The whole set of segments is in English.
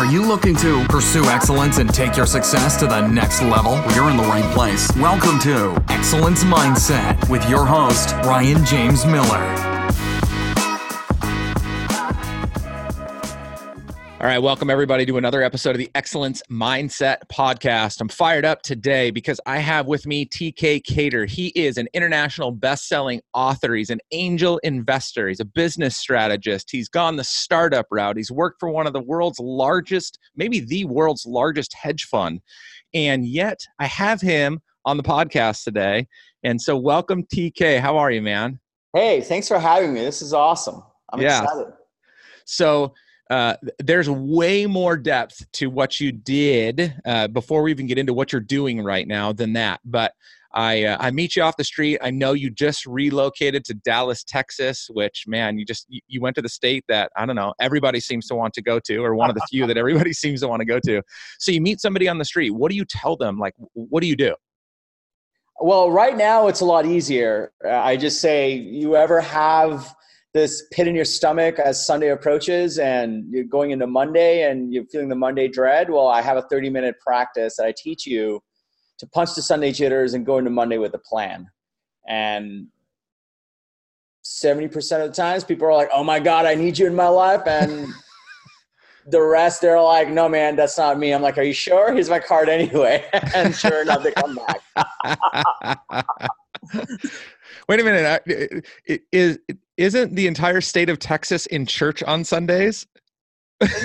Are you looking to pursue excellence and take your success to the next level? You're in the right place. Welcome to Excellence Mindset with your host, Ryan James Miller. All right, welcome everybody to another episode of the Excellence Mindset Podcast. I'm fired up today because I have with me TK Kader. He is an international best-selling author. He's an angel investor. He's a business strategist. He's gone the startup route. He's worked for one of the world's largest, maybe the world's largest hedge fund. And yet, I have him on the podcast today. And so, welcome TK. How are you, man? Hey, thanks for having me. This is awesome. I'm yeah. excited. So, uh, there's way more depth to what you did uh, before we even get into what you're doing right now than that. But I uh, I meet you off the street. I know you just relocated to Dallas, Texas, which man, you just you went to the state that I don't know everybody seems to want to go to, or one of the few that everybody seems to want to go to. So you meet somebody on the street. What do you tell them? Like, what do you do? Well, right now it's a lot easier. I just say, you ever have this pit in your stomach as Sunday approaches and you're going into Monday and you're feeling the Monday dread. Well, I have a 30 minute practice that I teach you to punch the Sunday jitters and go into Monday with a plan. And 70% of the times people are like, oh my God, I need you in my life. And the rest, they're like, no, man, that's not me. I'm like, are you sure? Here's my card anyway. and sure enough, they come back. Wait a minute. Is isn't the entire state of Texas in church on Sundays?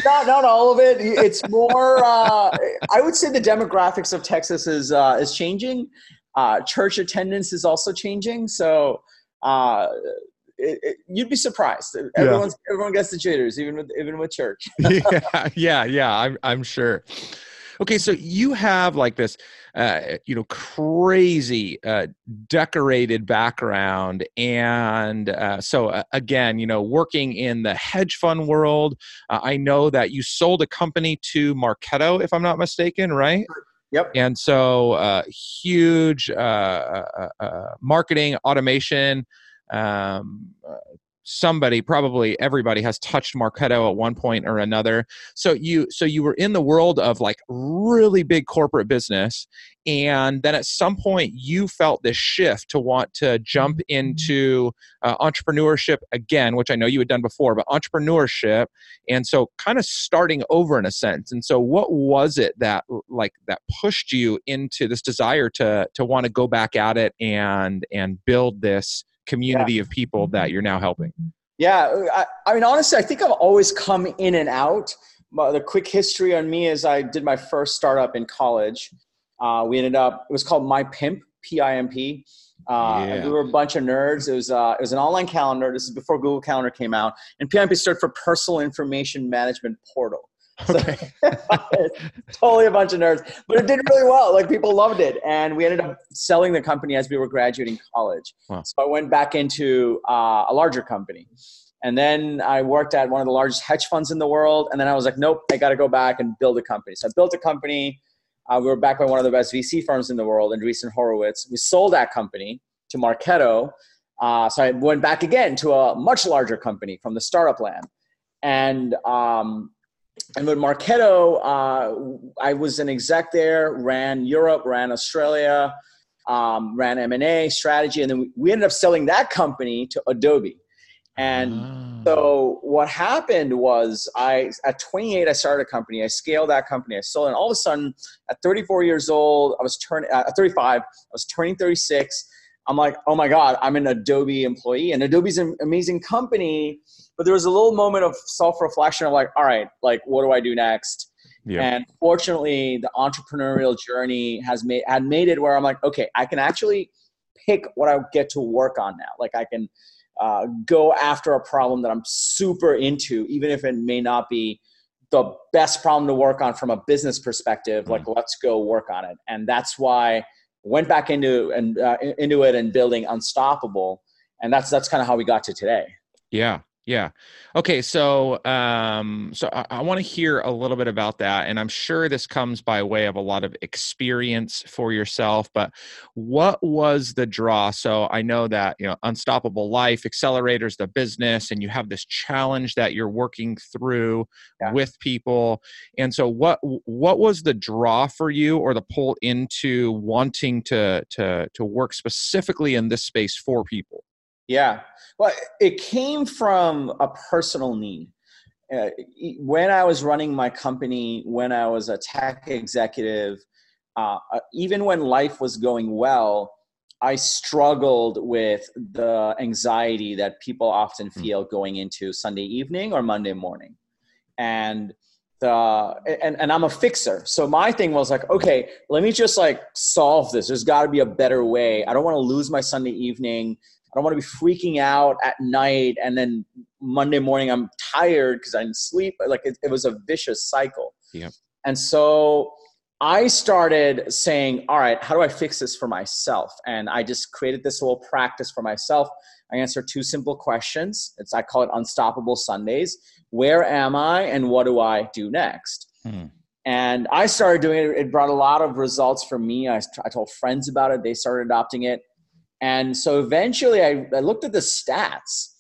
not not all of it. It's more. Uh, I would say the demographics of Texas is uh, is changing. Uh, church attendance is also changing. So uh, it, it, you'd be surprised. Everyone's yeah. everyone gets the jitters, even with even with church. yeah, yeah, yeah. I'm I'm sure. Okay, so you have like this, uh, you know, crazy uh, decorated background, and uh, so uh, again, you know, working in the hedge fund world, uh, I know that you sold a company to Marketo, if I'm not mistaken, right? Yep. And so, uh, huge marketing automation. Um, somebody probably everybody has touched marketo at one point or another. So you so you were in the world of like really big corporate business and then at some point you felt this shift to want to jump into uh, entrepreneurship again which i know you had done before but entrepreneurship and so kind of starting over in a sense. And so what was it that like that pushed you into this desire to to want to go back at it and and build this community yeah. of people that you're now helping? Yeah, I, I, mean, honestly, I think I've always come in and out. The quick history on me is I did my first startup in college. Uh, we ended up, it was called My Pimp, P I M P. Uh, yeah. We were a bunch of nerds. It was uh, it was an online calendar. This is before Google Calendar came out, and PIMP stood for Personal Information Management Portal. Okay. totally a bunch of nerds, but it did really well. Like people loved it, and we ended up selling the company as we were graduating college. Wow. So I went back into uh, a larger company, and then I worked at one of the largest hedge funds in the world. And then I was like, nope, I got to go back and build a company. So I built a company. Uh, we were backed by one of the best VC firms in the world, Andreessen Horowitz. We sold that company to Marketo. Uh, so I went back again to a much larger company from the startup land. And um, and with Marketo, uh, I was an exec there, ran Europe, ran Australia, um, ran M&A strategy, and then we, ended up selling that company to Adobe. And oh. so what happened was I, at 28, I started a company. I scaled that company. I sold it. And all of a sudden, at 34 years old, I was turning, uh, at 35, I was turning 36. I'm like, oh my God, I'm an Adobe employee. And Adobe's an amazing company but there was a little moment of self-reflection of like all right like what do i do next? Yeah. and fortunately the entrepreneurial journey has made had made it where i'm like okay i can actually pick what i get to work on now. Like i can uh, go after a problem that i'm super into even if it may not be the best problem to work on from a business perspective like mm. let's go work on it. And that's why went back into and uh, into it and building unstoppable. And that's that's kind of how we got to today. Yeah Yeah. Okay. So, um, so I, I want to hear a little bit about that, and I'm sure this comes by way of a lot of experience for yourself. But what was the draw? So I know that you know Unstoppable Life accelerators the business, and you have this challenge that you're working through yeah. with people. And so, what what was the draw for you, or the pull into wanting to to to work specifically in this space for people? Yeah. Well, it came from a personal need. Uh, when I was running my company, when I was a tech executive, uh, uh, even when life was going well, I struggled with the anxiety that people often hmm. feel going into Sunday evening or Monday morning. And the and, and I'm a fixer. So my thing was like, okay, let me just like solve this. There's got to be a better way. I don't want to lose my Sunday evening. I don't want to be freaking out at night and then Monday morning I'm tired because I didn't sleep. Like it, it was a vicious cycle. Yeah. And so I started saying, all right, how do I fix this for myself? And I just created this little practice for myself. I answer two simple questions. It's I call it Unstoppable Sundays. Where am I and what do I do next? Hmm. And I started doing it. It brought a lot of results for me. I, I told friends about it. They started adopting it. And so eventually I, I looked at the stats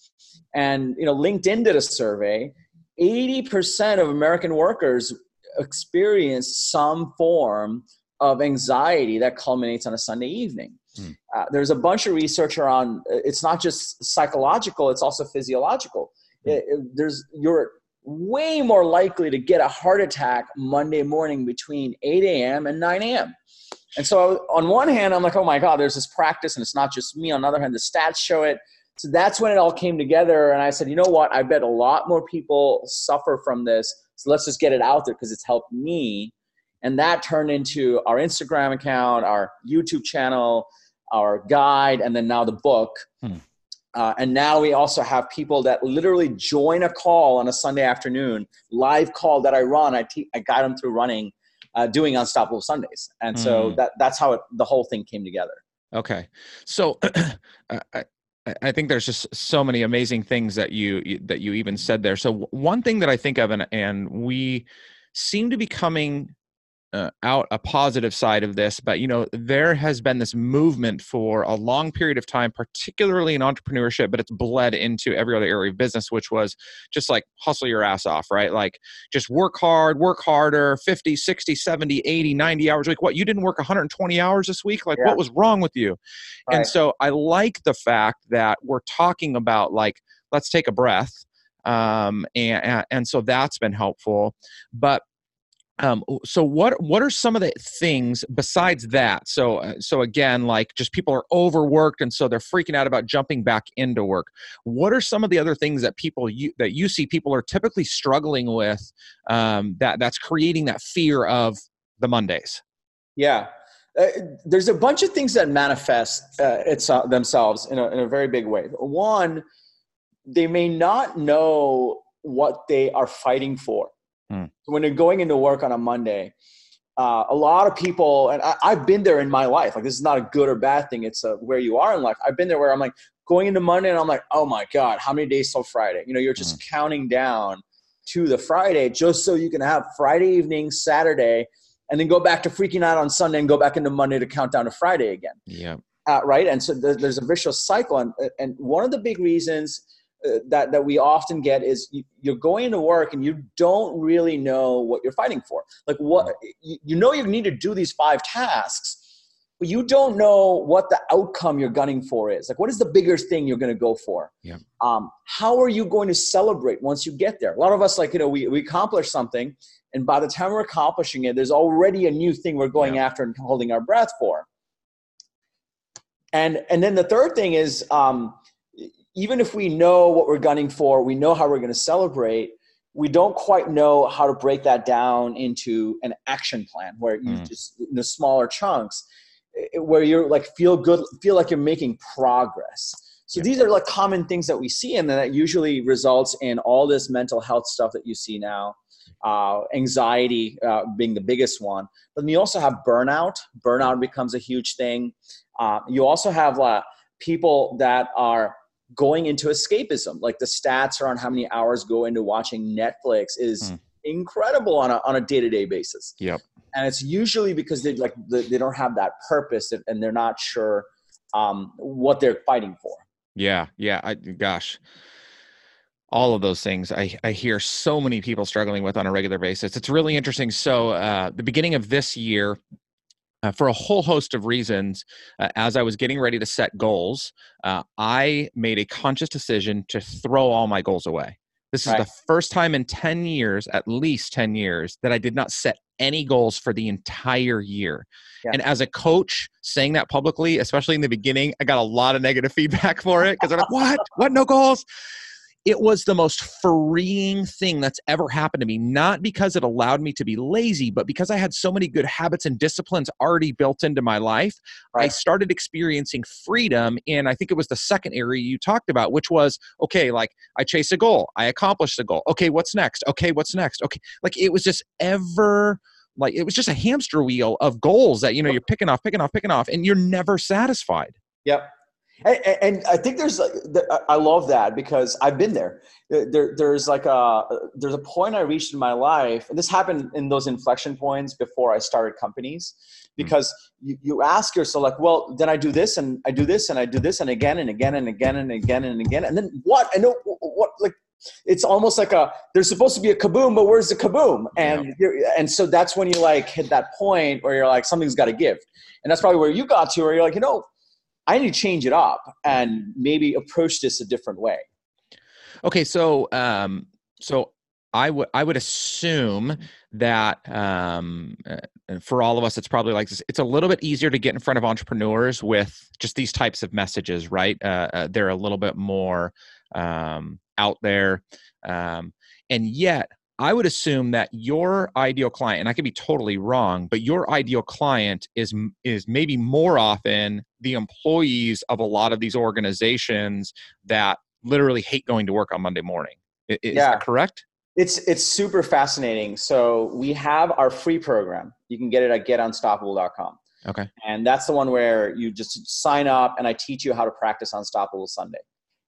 and you know LinkedIn did a survey. 80% of American workers experience some form of anxiety that culminates on a Sunday evening. Hmm. Uh, there's a bunch of research around it's not just psychological, it's also physiological. Hmm. It, it, there's you're way more likely to get a heart attack Monday morning between 8 a.m. and 9 a.m. And so on one hand, I'm like, oh my God, there's this practice and it's not just me. On the other hand, the stats show it. So that's when it all came together. And I said, you know what? I bet a lot more people suffer from this. So let's just get it out there because it's helped me. And that turned into our Instagram account, our YouTube channel, our guide, and then now the book. Hmm. Uh, and now we also have people that literally join a call on a Sunday afternoon, live call that I run. I, te- I guide them through running uh, doing Unstoppable Sundays, and so mm. that that's how it, the whole thing came together. Okay, so I, I think there's just so many amazing things that you that you even said there. So one thing that I think of, and and we seem to be coming uh, out a positive side of this but you know there has been this movement for a long period of time particularly in entrepreneurship but it's bled into every other area of business which was just like hustle your ass off right? Like just work hard work harder 50 60 70 80 90 hours a week. What you didn't work 120 hours this week? Like yeah. what was wrong with you? Right. and so i like the fact that we're talking about like let's take a breath um, and and so that's been helpful. But um, so what what are some of the things besides that? So uh, so again like just people are overworked and so they're freaking out about jumping back into work. What are some of the other things that people you that you see people are typically struggling with um, that that's creating that fear of the mondays? Yeah. Uh, there's a bunch of things that manifest uh, it's, uh, themselves in a, in a very big way. One they may not know what they are fighting for Mm. When you're going into work on a Monday, uh, a lot of people, and I, have been there in my life. Like this is not a good or bad thing. It's a, where you are in life. I've been there where I'm like going into Monday, and I'm like, oh my god, how many days till Friday? You know, you're just mm. counting down to the Friday just so you can have Friday evening, Saturday, and then go back to freaking out on Sunday and go back into Monday to count down to Friday again. Yeah. Uh, right. And so there's a vicious cycle, and and one of the big reasons uh, that that we often get is you, you're going to work and you don't really know what you're fighting for. Like what you, you know you need to do these five tasks, but you don't know what the outcome you're gunning for is. Like what is the bigger thing you're going to go for? Yeah. Um, how are you going to celebrate once you get there? A lot of us like you know we we accomplish something, and by the time we're accomplishing it, there's already a new thing we're going yeah. after and holding our breath for. And and then the third thing is. Um, even if we know what we're gunning for, we know how we're going to celebrate, we don't quite know how to break that down into an action plan where you mm. just in the smaller chunks where you're like feel good feel like you're making progress. So these are like common things that we see and that usually results in all this mental health stuff that you see now uh, anxiety uh, being the biggest one. But then you also have burnout. Burnout becomes a huge thing. Uh, you also have uh, people that are going into escapism. Like the stats around how many hours go into watching Netflix is hmm. incredible on a on a day to day basis. Yep. And it's usually because they like they don't have that purpose and they're not sure um, what they're fighting for. Yeah, yeah. I, gosh, all of those things I, I hear so many people struggling with on a regular basis. It's really interesting. So, uh, the beginning of this year, uh, for a whole host of reasons, uh, as I was getting ready to set goals, uh, I made a conscious decision to throw all my goals away. This is right. the first time in 10 years, at least 10 years, that I did not set any goals for the entire year. Yeah. And as a coach, saying that publicly, especially in the beginning, I got a lot of negative feedback for it because I'm like, what? What? No goals? It was the most freeing thing that's ever happened to me not because it allowed me to be lazy but because i had so many good habits and disciplines already built into my life right. i started experiencing freedom in i think it was the second area you talked about which was okay like i chase a goal i accomplish the goal okay what's next okay what's next okay like it was just ever like it was just a hamster wheel of goals that you know you're picking off picking off picking off and you're never satisfied. Yep and, and, I think there's, I love that because I've been there. there. There's like a, there's a point I reached in my life, and this happened in those inflection points before I started companies, hmm. because you, you ask yourself like, well, then I do this and I do this and I do this and again and again and again and again and again, and then what? I know what like it's almost like a there's supposed to be a kaboom but where's the kaboom and yeah. and so that's when you like hit that point where you're like something's got to give and that's probably where you got to where you're like you know I need to change it up and maybe approach this a different way. Okay, so um, so I would I would assume that um, uh, for all of us, it's probably like this. It's a little bit easier to get in front of entrepreneurs with just these types of messages, right? Uh, uh, they're a little bit more um, out there, um, and yet I would assume that your ideal client, and I could be totally wrong, but your ideal client is is maybe more often the employees of a lot of these organizations that literally hate going to work on Monday morning. Is yeah. that correct? It's it's super fascinating. So we have our free program. You can get it at getunstoppable.com. Okay. And that's the one where you just sign up and I teach you how to practice Unstoppable Sunday.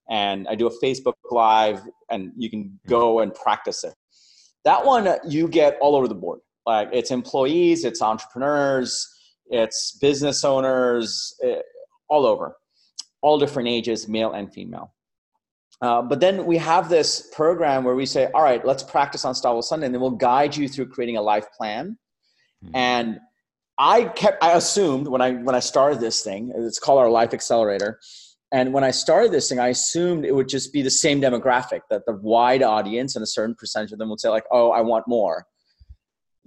And I do a Facebook live and you can hmm. go and practice it. That one you get all over the board. Like it's employees, it's entrepreneurs, it's business owners, it, eh, all over, all different ages, male and female. Uh, but then we have this program where we say, all right, let's practice on Unstoppable Sunday, and then we'll guide you through creating a life plan. Mm-hmm. And I kept, I assumed when I when I started this thing, it's called our Life Accelerator. And when I started this thing, I assumed it would just be the same demographic, that the wide audience and a certain percentage of them would say, like, oh, I want more.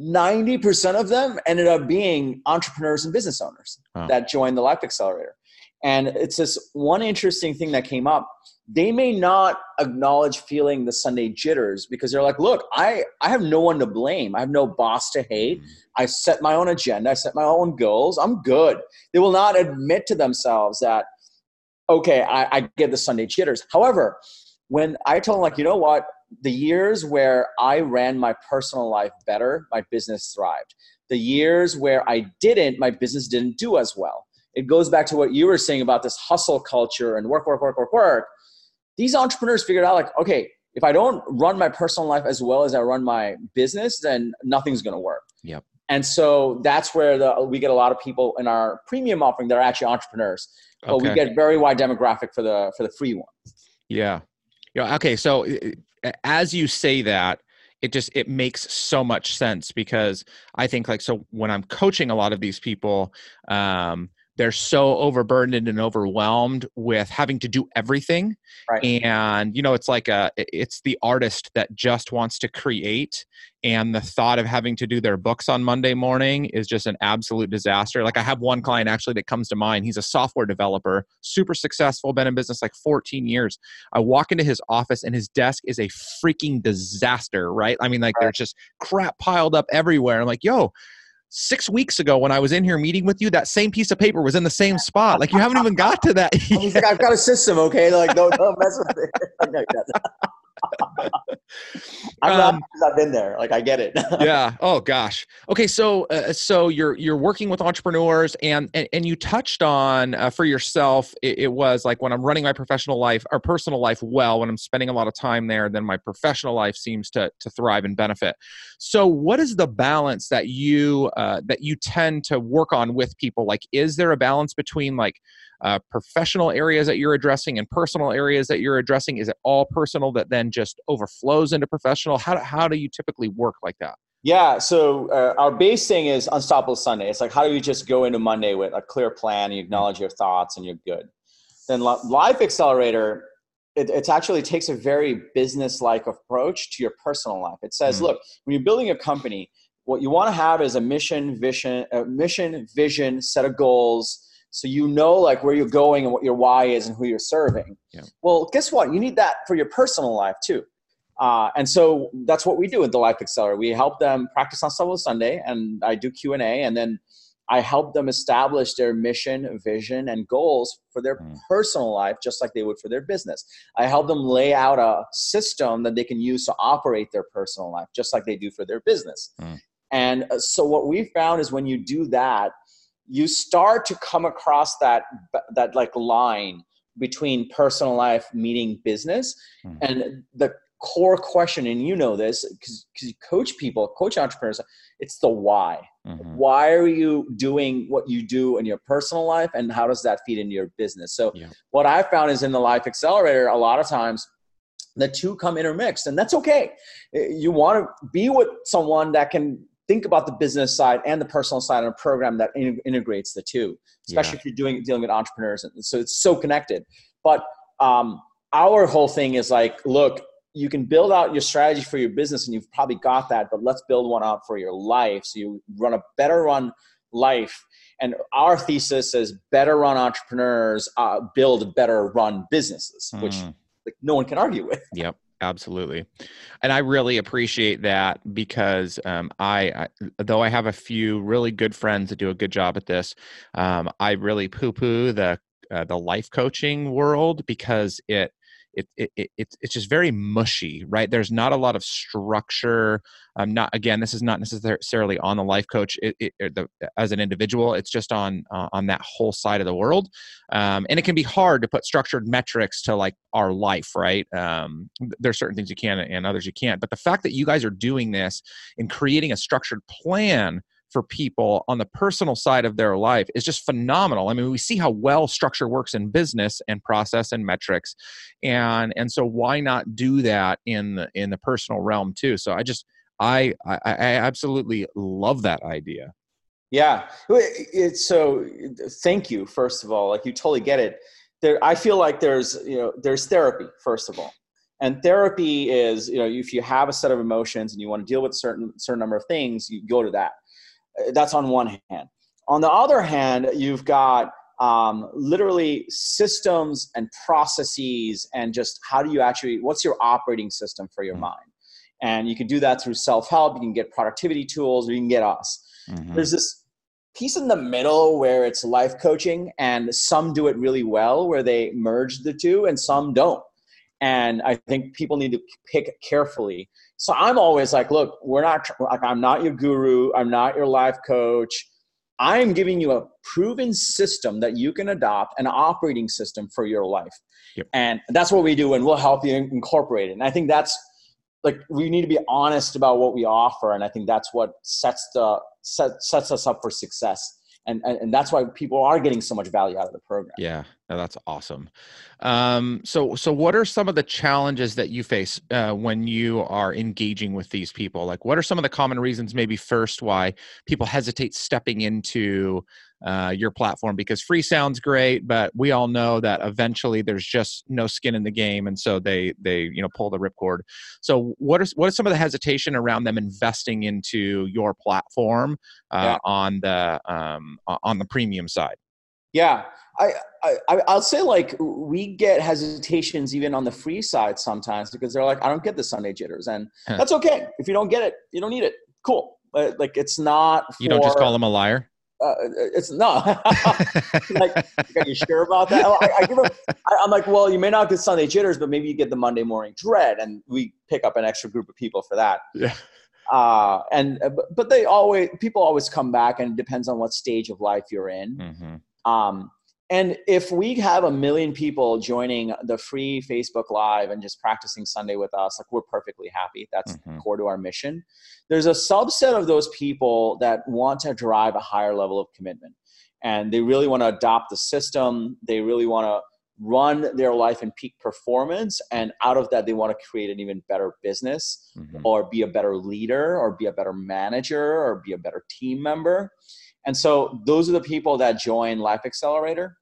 90% of them ended up being entrepreneurs and business owners wow. that joined the Life Accelerator. And it's this one interesting thing that came up. They may not acknowledge feeling the Sunday jitters because they're like, look, I, I have no one to blame. I have no boss to hate. Mm-hmm. I set my own agenda. I set my own goals. I'm good. They will not admit to themselves that okay, I, I get the Sunday jitters. However, when I told them, like, you know what, the years where I ran my personal life better, my business thrived. The years where I didn't, my business didn't do as well. It goes back to what you were saying about this hustle culture and work, work, work, work, work. These entrepreneurs figured out, like, okay, if I don't run my personal life as well as I run my business, then nothing's going to work. Yep. And so that's where the, we get a lot of people in our premium offering that are actually entrepreneurs but okay. we get very wide demographic for the for the free one. Yeah, yeah. Okay, so as you say that, it just it makes so much sense because I think like so when I'm coaching a lot of these people, um, they're so overburdened and overwhelmed with having to do everything. Right. and you know it's like a it's the artist that just wants to create and the thought of having to do their books on monday morning is just an absolute disaster. Like i have one client actually that comes to mind. He's a software developer super successful been in business like 14 years. I walk into his office and his desk is a freaking disaster right? I mean like right. there's just crap piled up everywhere. I'm like yo six weeks ago when I was in here meeting with you, that same piece of paper was in the same spot. Like you haven't even got to that. Like, I've got a system, okay? Like, don't, don't mess with it. Um, I've been there. Like I get it. yeah. Oh gosh. Okay. So, uh, so you're you're working with entrepreneurs, and and, and you touched on uh, for yourself. It, it was like when I'm running my professional life or personal life well, when I'm spending a lot of time there, then my professional life seems to to thrive and benefit. So, what is the balance that you uh, that you tend to work on with people? Like, is there a balance between like uh, professional areas that you're addressing and personal areas that you're addressing? Is it all personal that then just overflows into professional? How do, how do you typically work like that? Yeah, so uh, our base thing is Unstoppable Sunday. It's like how do you just go into Monday with a clear plan, and you acknowledge your thoughts, and you're good. Then Life Accelerator, it, it actually takes a very business-like approach to your personal life. It says, Mm. look, when you're building a company, what you want to have is a mission, vision, a mission, vision, set of goals, so you know like where you're going and what your why is and who you're serving. Yeah. Well, guess what? You need that for your personal life too. Uh, and so that's what we do with the Life Accelerator. We help them practice on Sunday Sunday, and I do Q and A, and then I help them establish their mission, vision, and goals for their Mm. personal life, just like they would for their business. I help them lay out a system that they can use to operate their personal life, just like they do for their business. Mm. And uh, so what we found is when you do that, you start to come across that that like line between personal life meeting business Mhm. and the core question and you know this because you coach people coach entrepreneurs it's the why Mhm. why are you doing what you do in your personal life and how does that feed into your business so Yeah. what i found is in the life accelerator a lot of times the two come intermixed and that's okay you want to be with someone that can think about the business side and the personal side in a program that in- integrates the two especially if you're doing dealing with entrepreneurs and so it's so connected. But um, our whole thing is like look you can build out your strategy for your business and you've probably got that but let's build one out for your life so you run a better run life. And our thesis is better run entrepreneurs uh, build better run businesses which Mm. like, no one can argue with. Yep, absolutely. And I really appreciate that because um, I, I, though I have a few really good friends that do a good job at this, um, I really poo-poo the uh, the life coaching world because it. It, it, it, it's just very mushy, right? There's not a lot of structure. Um, not again, this is not necessarily on the life coach it, it, the, as an individual. It's just on uh, on that whole side of the world um, and it can be hard to put structured metrics to like our life right um, th- there's certain things you can and others you can't but the fact that you guys are doing this and creating a structured plan for people on the personal side of their life is just phenomenal i mean we see how well structure works in business and process and metrics and and so why not do that in the in the personal realm too so i just i i, I absolutely love that idea Yeah, it's so. Thank you, first of all. Like you totally get it. There, I feel like there's you know there's therapy first of all, and therapy is you know if you have a set of emotions and you want to deal with certain certain number of things, you go to that. That's on one hand. On the other hand, you've got um, literally systems and processes and just how do you actually what's your operating system for your Mm. mind and you can do that through self-help you can get productivity tools or you can get us Mhm. there's this piece in the middle where it's life coaching and some do it really well where they merge the two and some don't and i think people need to pick carefully. So i'm always like look we're not like i'm not your guru. I'm not your life coach. I'm giving you a proven system that you can adopt an operating system for your life. Yep. and that's what we do and we'll help you incorporate it. And i think that's like we need to be honest about what we offer and i think that's what sets the set, sets us up for success and, and and that's why people are getting so much value out of the program Yeah, no, that's awesome. Um, so, so what are some of the challenges that you face uh, when you are engaging with these people? Like, what are some of the common reasons, maybe first, why people hesitate stepping into uh, your platform? Because free sounds great, but we all know that eventually there's just no skin in the game, and so they they you know pull the ripcord. So, what is what is some of the hesitation around them investing into your platform uh, Yeah. on the um, on the premium side? Yeah, I, I I'll say like we get hesitations even on the free side sometimes because they're like, I don't get the Sunday jitters, and Huh. that's okay. If you don't get it, you don't need it. Cool. Like it's not. You don't just call them a liar. Uh, it's not. Like are you sure about that. I, I give a, I, i'm like well you may not get sunday jitters but maybe you get the monday morning dread and we pick up an extra group of people for that. Yeah. uh, and uh, but- they always people always come back and it depends on what stage of life you're in. Hmm um, and if we have a million people joining the free Facebook Live and just practicing Sunday with us, like we're perfectly happy. That's Mhm. core to our mission. There's a subset of those people that want to drive a higher level of commitment. And they really want to adopt the system. They really want to run their life in peak performance. And out of that, they want to create an even better business Mhm. or be a better leader or be a better manager or be a better team member. And so those are the people that join Life Accelerator.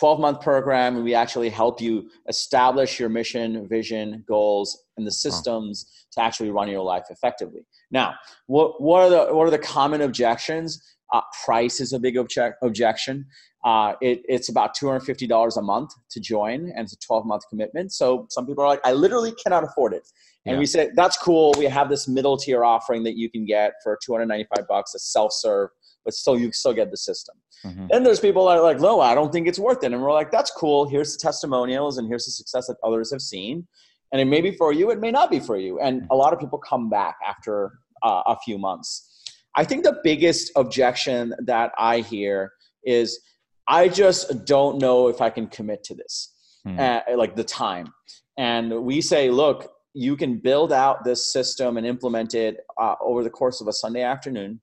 12 month program and we actually help you establish your mission, vision, goals and the systems to actually run your life effectively. Now, what what are the what are the common objections? Uh, price is a big object, objection. Uh, it, it's about $250 a month to join and it's a 12 month commitment. So some people are like, I literally cannot afford it. And Yeah. we say, that's cool. We have this middle tier offering that you can get for 295 bucks, a self-serve, but still you still get the system. Mhm. Then there's people that are like, no, I don't think it's worth it. And we're like, that's cool. Here's the testimonials and here's the success that others have seen. And it may be for you, it may not be for you. And a lot of people come back after uh, a few months. I think the biggest objection that I hear is I just don't know if I can commit to this, Hmm. uh, like the time. And we say, look, you can build out this system and implement it uh, over the course of a Sunday afternoon.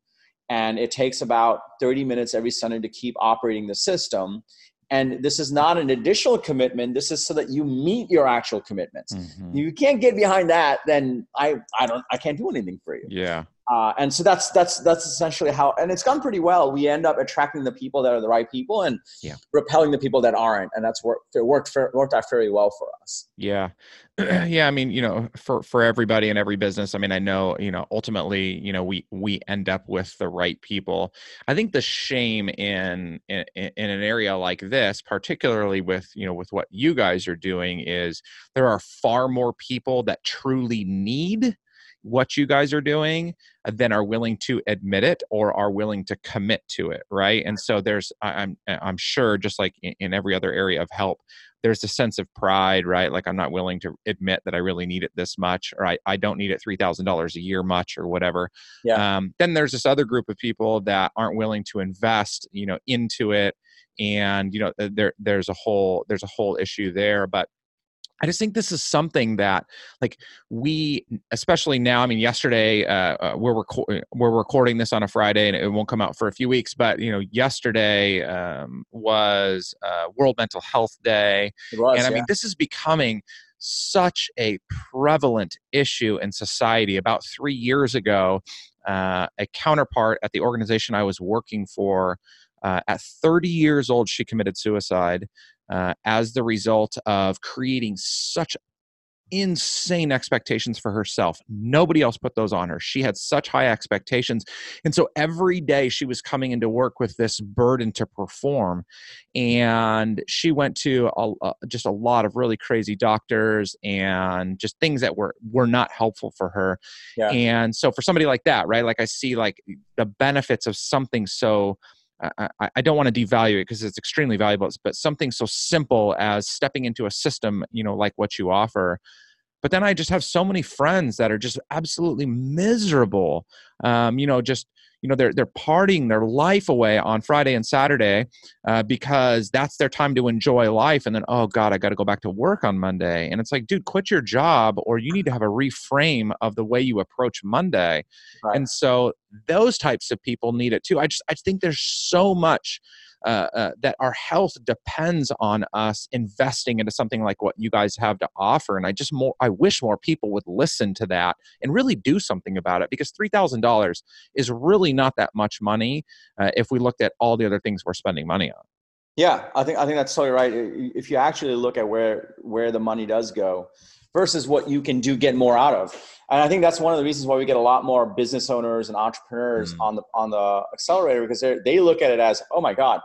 And it takes about 30 minutes every Sunday to keep operating the system. And this is not an additional commitment. This is so that you meet your actual commitments. Mhm. You can't get behind that, then I, I don't I can't do anything for you. Yeah. Uh, and so that's that's that's essentially how and it's gone pretty well. We end up attracting the people that are the right people and Yeah. repelling the people that aren't, and that's worked it worked for, worked out very well for us. Yeah. yeah, I mean, you know, for for everybody in every business, I mean, I know, you know, ultimately, you know, we we end up with the right people. I think the shame in in, in an area like this, particularly with, you know, with what you guys are doing is there are far more people that truly need what you guys are doing uh, than are willing to admit it or are willing to commit to it right? And so there's i'm i'm sure just like in, in every other area of help there's a sense of pride right? Like i'm not willing to admit that i really need it this much or i, I don't need it $3000 a year much or whatever. Yeah. um, then there's this other group of people that aren't willing to invest you know into it. And you know there there's a whole there's a whole issue there but I just think this is something that, like, we, especially now. I mean, yesterday uh, uh, we're reco- we're recording this on a Friday, and it won't come out for a few weeks. But you know, yesterday um, was uh, World Mental Health Day, It was, and I yeah. mean, this is becoming such a prevalent issue in society. About three years ago, uh, a counterpart at the organization I was working for, uh, at 30 years old, she committed suicide uh, as the result of creating such insane expectations for herself. Nobody else put those on her. She had such high expectations. And so every day she was coming into work with this burden to perform. And she went to a, a- just a lot of really crazy doctors and just things that were were not helpful for her. Yeah. And so for somebody like that, right? Like I see like the benefits of something so I, I- I don't want to devalue it because it's extremely valuable, but something so simple as stepping into a system, you know, like what you offer. But then I just have so many friends that are just absolutely miserable. Um, you know, just you know, they're they're partying their life away on Friday and Saturday uh, because that's their time to enjoy life. And then, oh God, I got to go back to work on Monday. And it's like, dude, quit your job, or you need to have a reframe of the way you approach Monday. Right. And so those types of people need it too. I just I think there's so much uh, uh, that our health depends on us investing into something like what you guys have to offer. And I just more I wish more people would listen to that and really do something about it because three thousand dollars is really not that much money uh, if we looked at all the other things we're spending money on. Yeah, I think I think that's totally right. If you actually look at where where the money does go versus what you can do get more out of. And I think that's one of the reasons why we get a lot more business owners and entrepreneurs Mm. on the on the accelerator because they they look at it as, "Oh my god,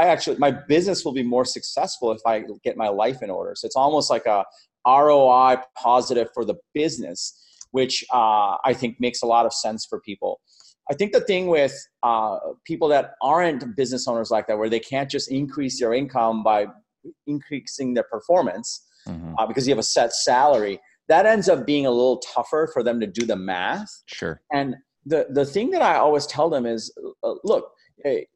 I actually my business will be more successful if I get my life in order." So it's almost like a ROI positive for the business, which uh, I think makes a lot of sense for people. I think the thing with uh, people that aren't business owners like that, where they can't just increase their income by increasing their performance mm-hmm. uh, because you have a set salary, that ends up being a little tougher for them to do the math. Sure. And the the thing that I always tell them is, uh, look, hey,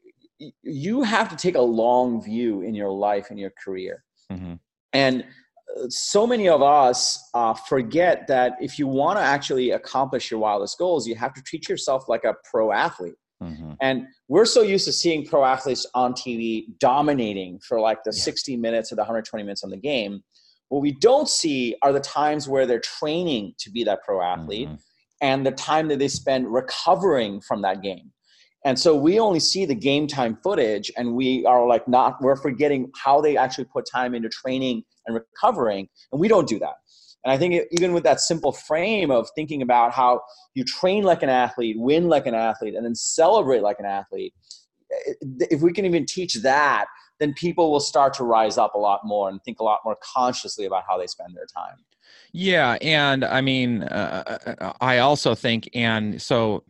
you have to take a long view in your life and your career. Mm-hmm. And uh, so many of us uh, forget that if you want to actually accomplish your wildest goals, you have to treat yourself like a pro athlete. Mm-hmm. And we're so used to seeing pro athletes on TV dominating for like the yeah. 60 minutes or the 120 minutes on the game. What we don't see are the times where they're training to be that pro athlete mm-hmm. and the time that they spend recovering from that game. And so we only see the game time footage and we are like not, we're forgetting how they actually put time into training and recovering. And we don't do that. And I think even with that simple frame of thinking about how you train like an athlete, win like an athlete, and then celebrate like an athlete, if we can even teach that, then people will start to rise up a lot more and think a lot more consciously about how they spend their time. Yeah, and I mean, uh, uh, uh I also think, and so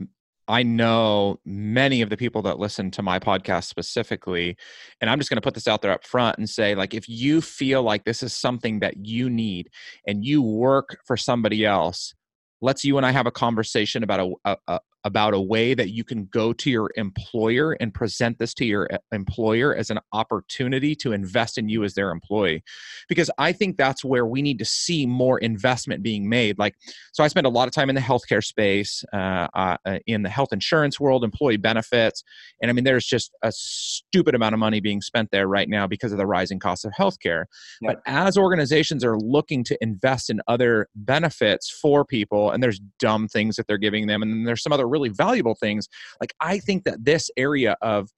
I know many of the people that listen to my podcast specifically, and I'm just going to put this out there up front and say, like, if you feel like this is something that you need and you work for somebody else, let's you and I have a conversation about a, a, about a way that you can go to your employer and present this to your uh, employer as an opportunity to invest in you as their employee. Because i think that's where we need to see more investment being made. Like so i spend a lot of time in the healthcare space uh, uh, uh, in the health insurance world employee benefits and i mean there's just a stupid amount of money being spent there right now because of the rising cost of healthcare. Yep. but as organizations are looking to invest in other benefits for people and there's dumb things that they're giving them and then there's some other really valuable things like i think that this area of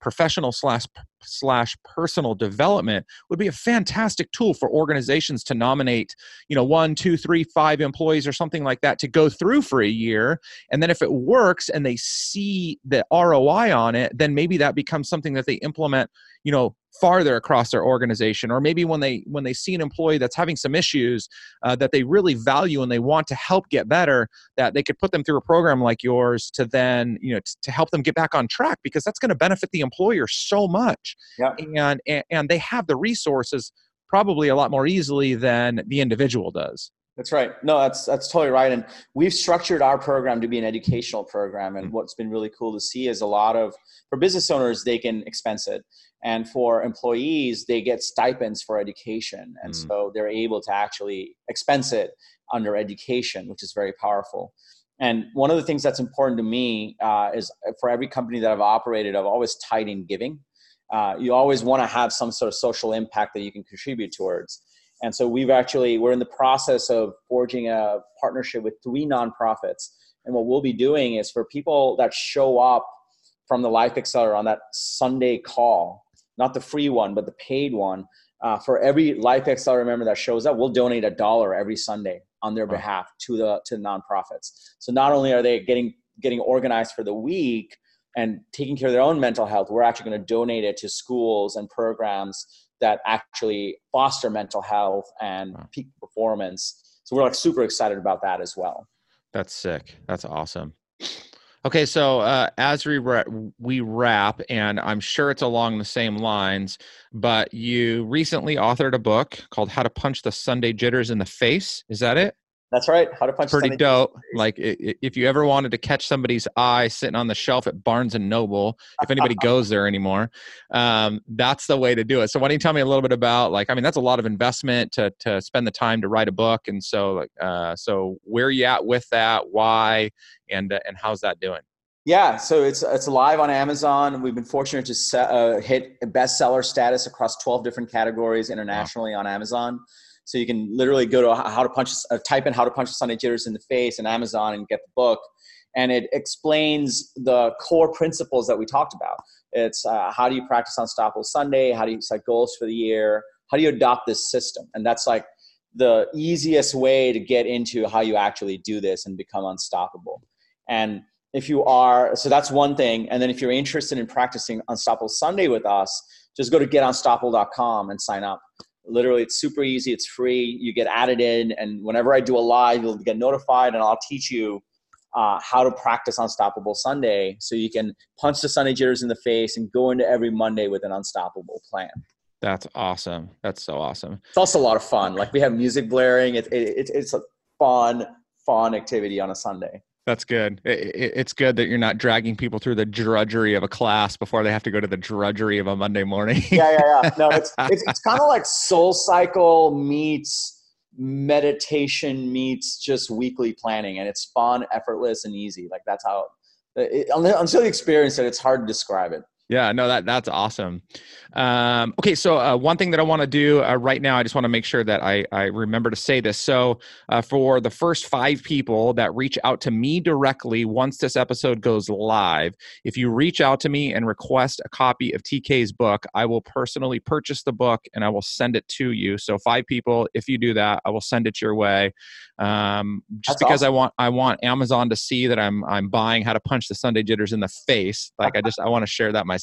professional slash slash personal development would be a fantastic tool for organizations to nominate you know one two three five employees or something like that to go through for a year. And then if it works and they see the roi on it then maybe that becomes something that they implement you know farther across their organization. Or maybe when they when they see an employee that's having some issues uh, that they really value and they want to help get better that they could put them through a program like yours to then you know t- to help them get back on track because that's going to benefit the employer so much yeah. and, and and they have the resources probably a lot more easily than the individual does that's right. No, that's that's totally right. And we've structured our program to be an educational program. And mm-hmm. what's been really cool to see is a lot of for business owners they can expense it, and for employees they get stipends for education, and mm-hmm. so they're able to actually expense it under education, which is very powerful. And one of the things that's important to me uh, is for every company that I've operated, I've always tied in giving. Uh, you always want to have some sort of social impact that you can contribute towards. And so we've actually, we're in the process of forging a partnership with three nonprofits. And what we'll be doing is for people that show up from the Life Accelerator on that Sunday call, not the free one, but the paid one, uh, for every Life Accelerator member that shows up, we'll donate a dollar every Sunday on their behalf to the to the nonprofits. So not only are they getting getting organized for the week and taking care of their own mental health, we're actually going to donate it to schools and programs that actually foster mental health and wow. peak performance. So we're like super excited about that as well. That's sick. That's awesome. Okay, so uh, as we ra- we wrap, and I'm sure it's along the same lines, but you recently authored a book called "How to Punch the Sunday Jitters in the Face." Is that it? That's right. How to punch. Pretty dope. Like if you ever wanted to catch somebody's eye sitting on the shelf at Barnes and Noble, if anybody goes there anymore, um, that's the way to do it. So why don't you tell me a little bit about like I mean that's a lot of investment to to spend the time to write a book, and so like uh, so where are you at with that? Why and uh, and how's that doing? Yeah, so it's it's live on Amazon. We've been fortunate to uh, hit bestseller status across twelve different categories internationally wow. on Amazon. So you can literally go to how to punch, uh, type in how to punch the Sunday jitters in the face in Amazon and get the book. And it explains the core principles that we talked about. It's uh, how do you practice Unstoppable Sunday? How do you set goals for the year? How do you adopt this system? And that's like the easiest way to get into how you actually do this and become unstoppable. And if you are, so that's one thing. And then if you're interested in practicing Unstoppable Sunday with us, just go to getunstoppable.com and sign up literally it's super easy it's free you get added in and whenever i do a live you'll get notified and i'll teach you uh, how to practice Unstoppable Sunday so you can punch the Sunday jitters in the face and go into every Monday with an unstoppable plan. That's awesome. That's so awesome. It's also a lot of fun. Like we have music blaring. It, it, it's a fun, fun activity on a Sunday. That's good. It, it's good that you're not dragging people through the drudgery of a class before they have to go to the drudgery of a Monday morning. yeah, yeah, yeah. No, it's it's, it's kind of like Soul Cycle meets meditation meets just weekly planning, and it's fun, effortless, and easy. Like that's how. It, until you experience it, it's hard to describe it. Yeah, no, that that's awesome. Um, okay, so uh, one thing that I want to do uh, right now, I just want to make sure that I, I remember to say this. So, uh, for the first five people that reach out to me directly once this episode goes live, if you reach out to me and request a copy of TK's book, I will personally purchase the book and I will send it to you. So, five people, if you do that, I will send it your way. Um, just That's because awesome. I want I want Amazon to see that I'm I'm buying How to Punch the Sunday Jitters in the face. Like I just I want to share that myself.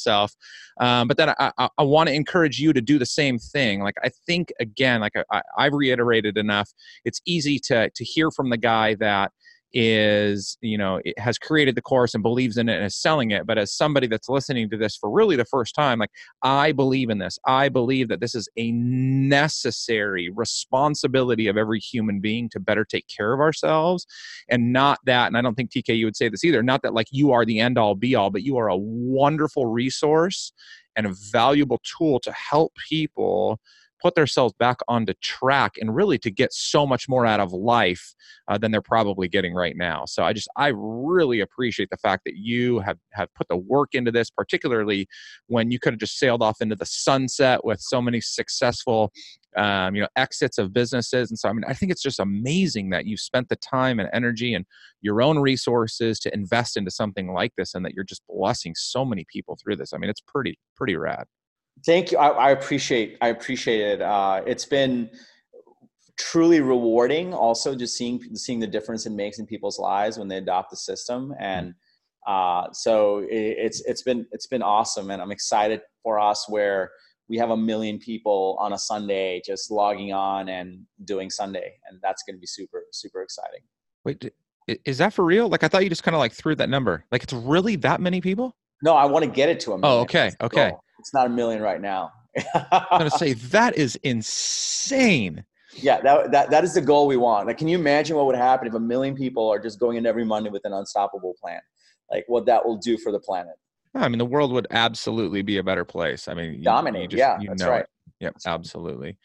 Um, but then I, I, I want to encourage you to do the same thing. Like I think again, like I, I've reiterated enough. It's easy to to hear from the guy that is you know it has created the course and believes in it and is selling it but as somebody that's listening to this for really the first time like i believe in this. I believe that this is a necessary responsibility of every human being to better take care of ourselves and not that and i don't think tk you would say this either not that like you are the end all be all but you are a wonderful resource and a valuable tool to help people put themselves back onto track and really to get so much more out of life uh, than they're probably getting right now. So I just I really appreciate the fact that you have have put the work into this, particularly when you could have just sailed off into the sunset with so many successful um, you know exits of businesses. And so i mean i think it's just amazing that you spent the time and energy and your own resources to invest into something like this and that you're just blessing so many people through this. I mean it's pretty pretty rad Thank you. I, I appreciate. I appreciate it. Uh, it's been truly rewarding. Also, just seeing seeing the difference it makes in people's lives when they adopt the system, and uh, so it, it's it's been it's been awesome, and I'm excited for us where we have a million people on a Sunday just logging on and doing Sunday, and that's going to be super super exciting. Wait, is that for real? Like I thought you just kind of like threw that number. Like it's really that many people? No, I want to get it to a oh, million. Oh, okay, okay. Goal it's not a million right now. I'm going to say that is insane. Yeah, that, that, that is the goal we want. Like, can you imagine what would happen if a million people are just going in every Monday with an unstoppable plan? Like, what that will do for the planet. I mean, the world would absolutely be a better place. I mean, dominate. You just, yeah, you that's right. It. Yep, absolutely.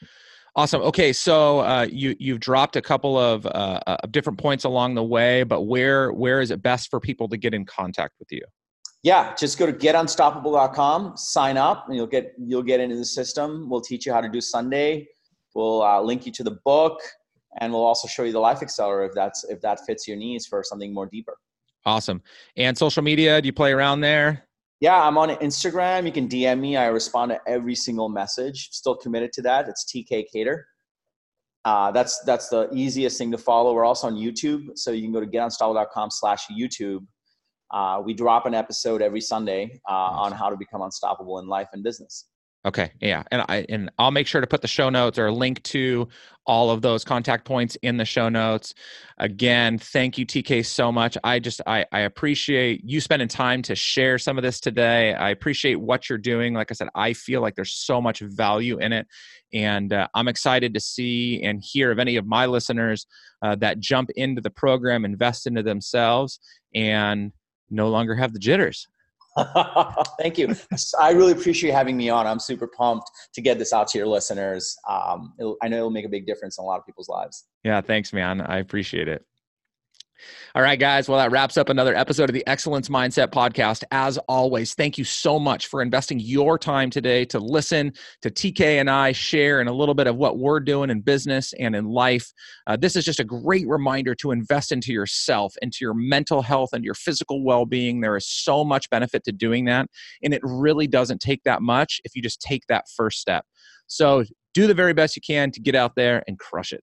Awesome. Okay, so uh, you you've dropped a couple of uh, uh, different points along the way, but where where is it best for people to get in contact with you? Yeah, just go to getunstoppable.com, sign up, and you'll get you'll get into the system. We'll teach you how to do Sunday. We'll uh, link you to the book, and we'll also show you the Life Accelerator if that's if that fits your needs for something more deeper. Awesome. And social media? Do you play around there? Yeah, I'm on Instagram. You can DM me. I respond to every single message. Still committed to that. It's TK Kader. Uh, that's that's the easiest thing to follow. We're also on YouTube, so you can go to getunstoppable.com/slash YouTube uh, we drop an episode every Sunday uh, on how to become unstoppable in life and business. Okay, yeah, and I and I'll make sure to put the show notes or a link to all of those contact points in the show notes. Again, thank you, TK, so much. I just I, I appreciate you spending time to share some of this today. I appreciate what you're doing. Like I said, I feel like there's so much value in it, and uh, I'm excited to see and hear of any of my listeners uh, that jump into the program, invest into themselves, and no longer have the jitters. Thank you. I really appreciate having me on. I'm super pumped to get this out to your listeners. Um, I know it'll make a big difference in a lot of people's lives. Yeah, thanks, man. I appreciate it. All right, guys. Well, that wraps up another episode of the Excellence Mindset Podcast. As always, thank you so much for investing your time today to listen to TK and I share in a little bit of what we're doing in business and in life. Uh, this is just a great reminder to invest into yourself, into your mental health, and your physical well being. There is so much benefit to doing that. And it really doesn't take that much if you just take that first step. So, do the very best you can to get out there and crush it.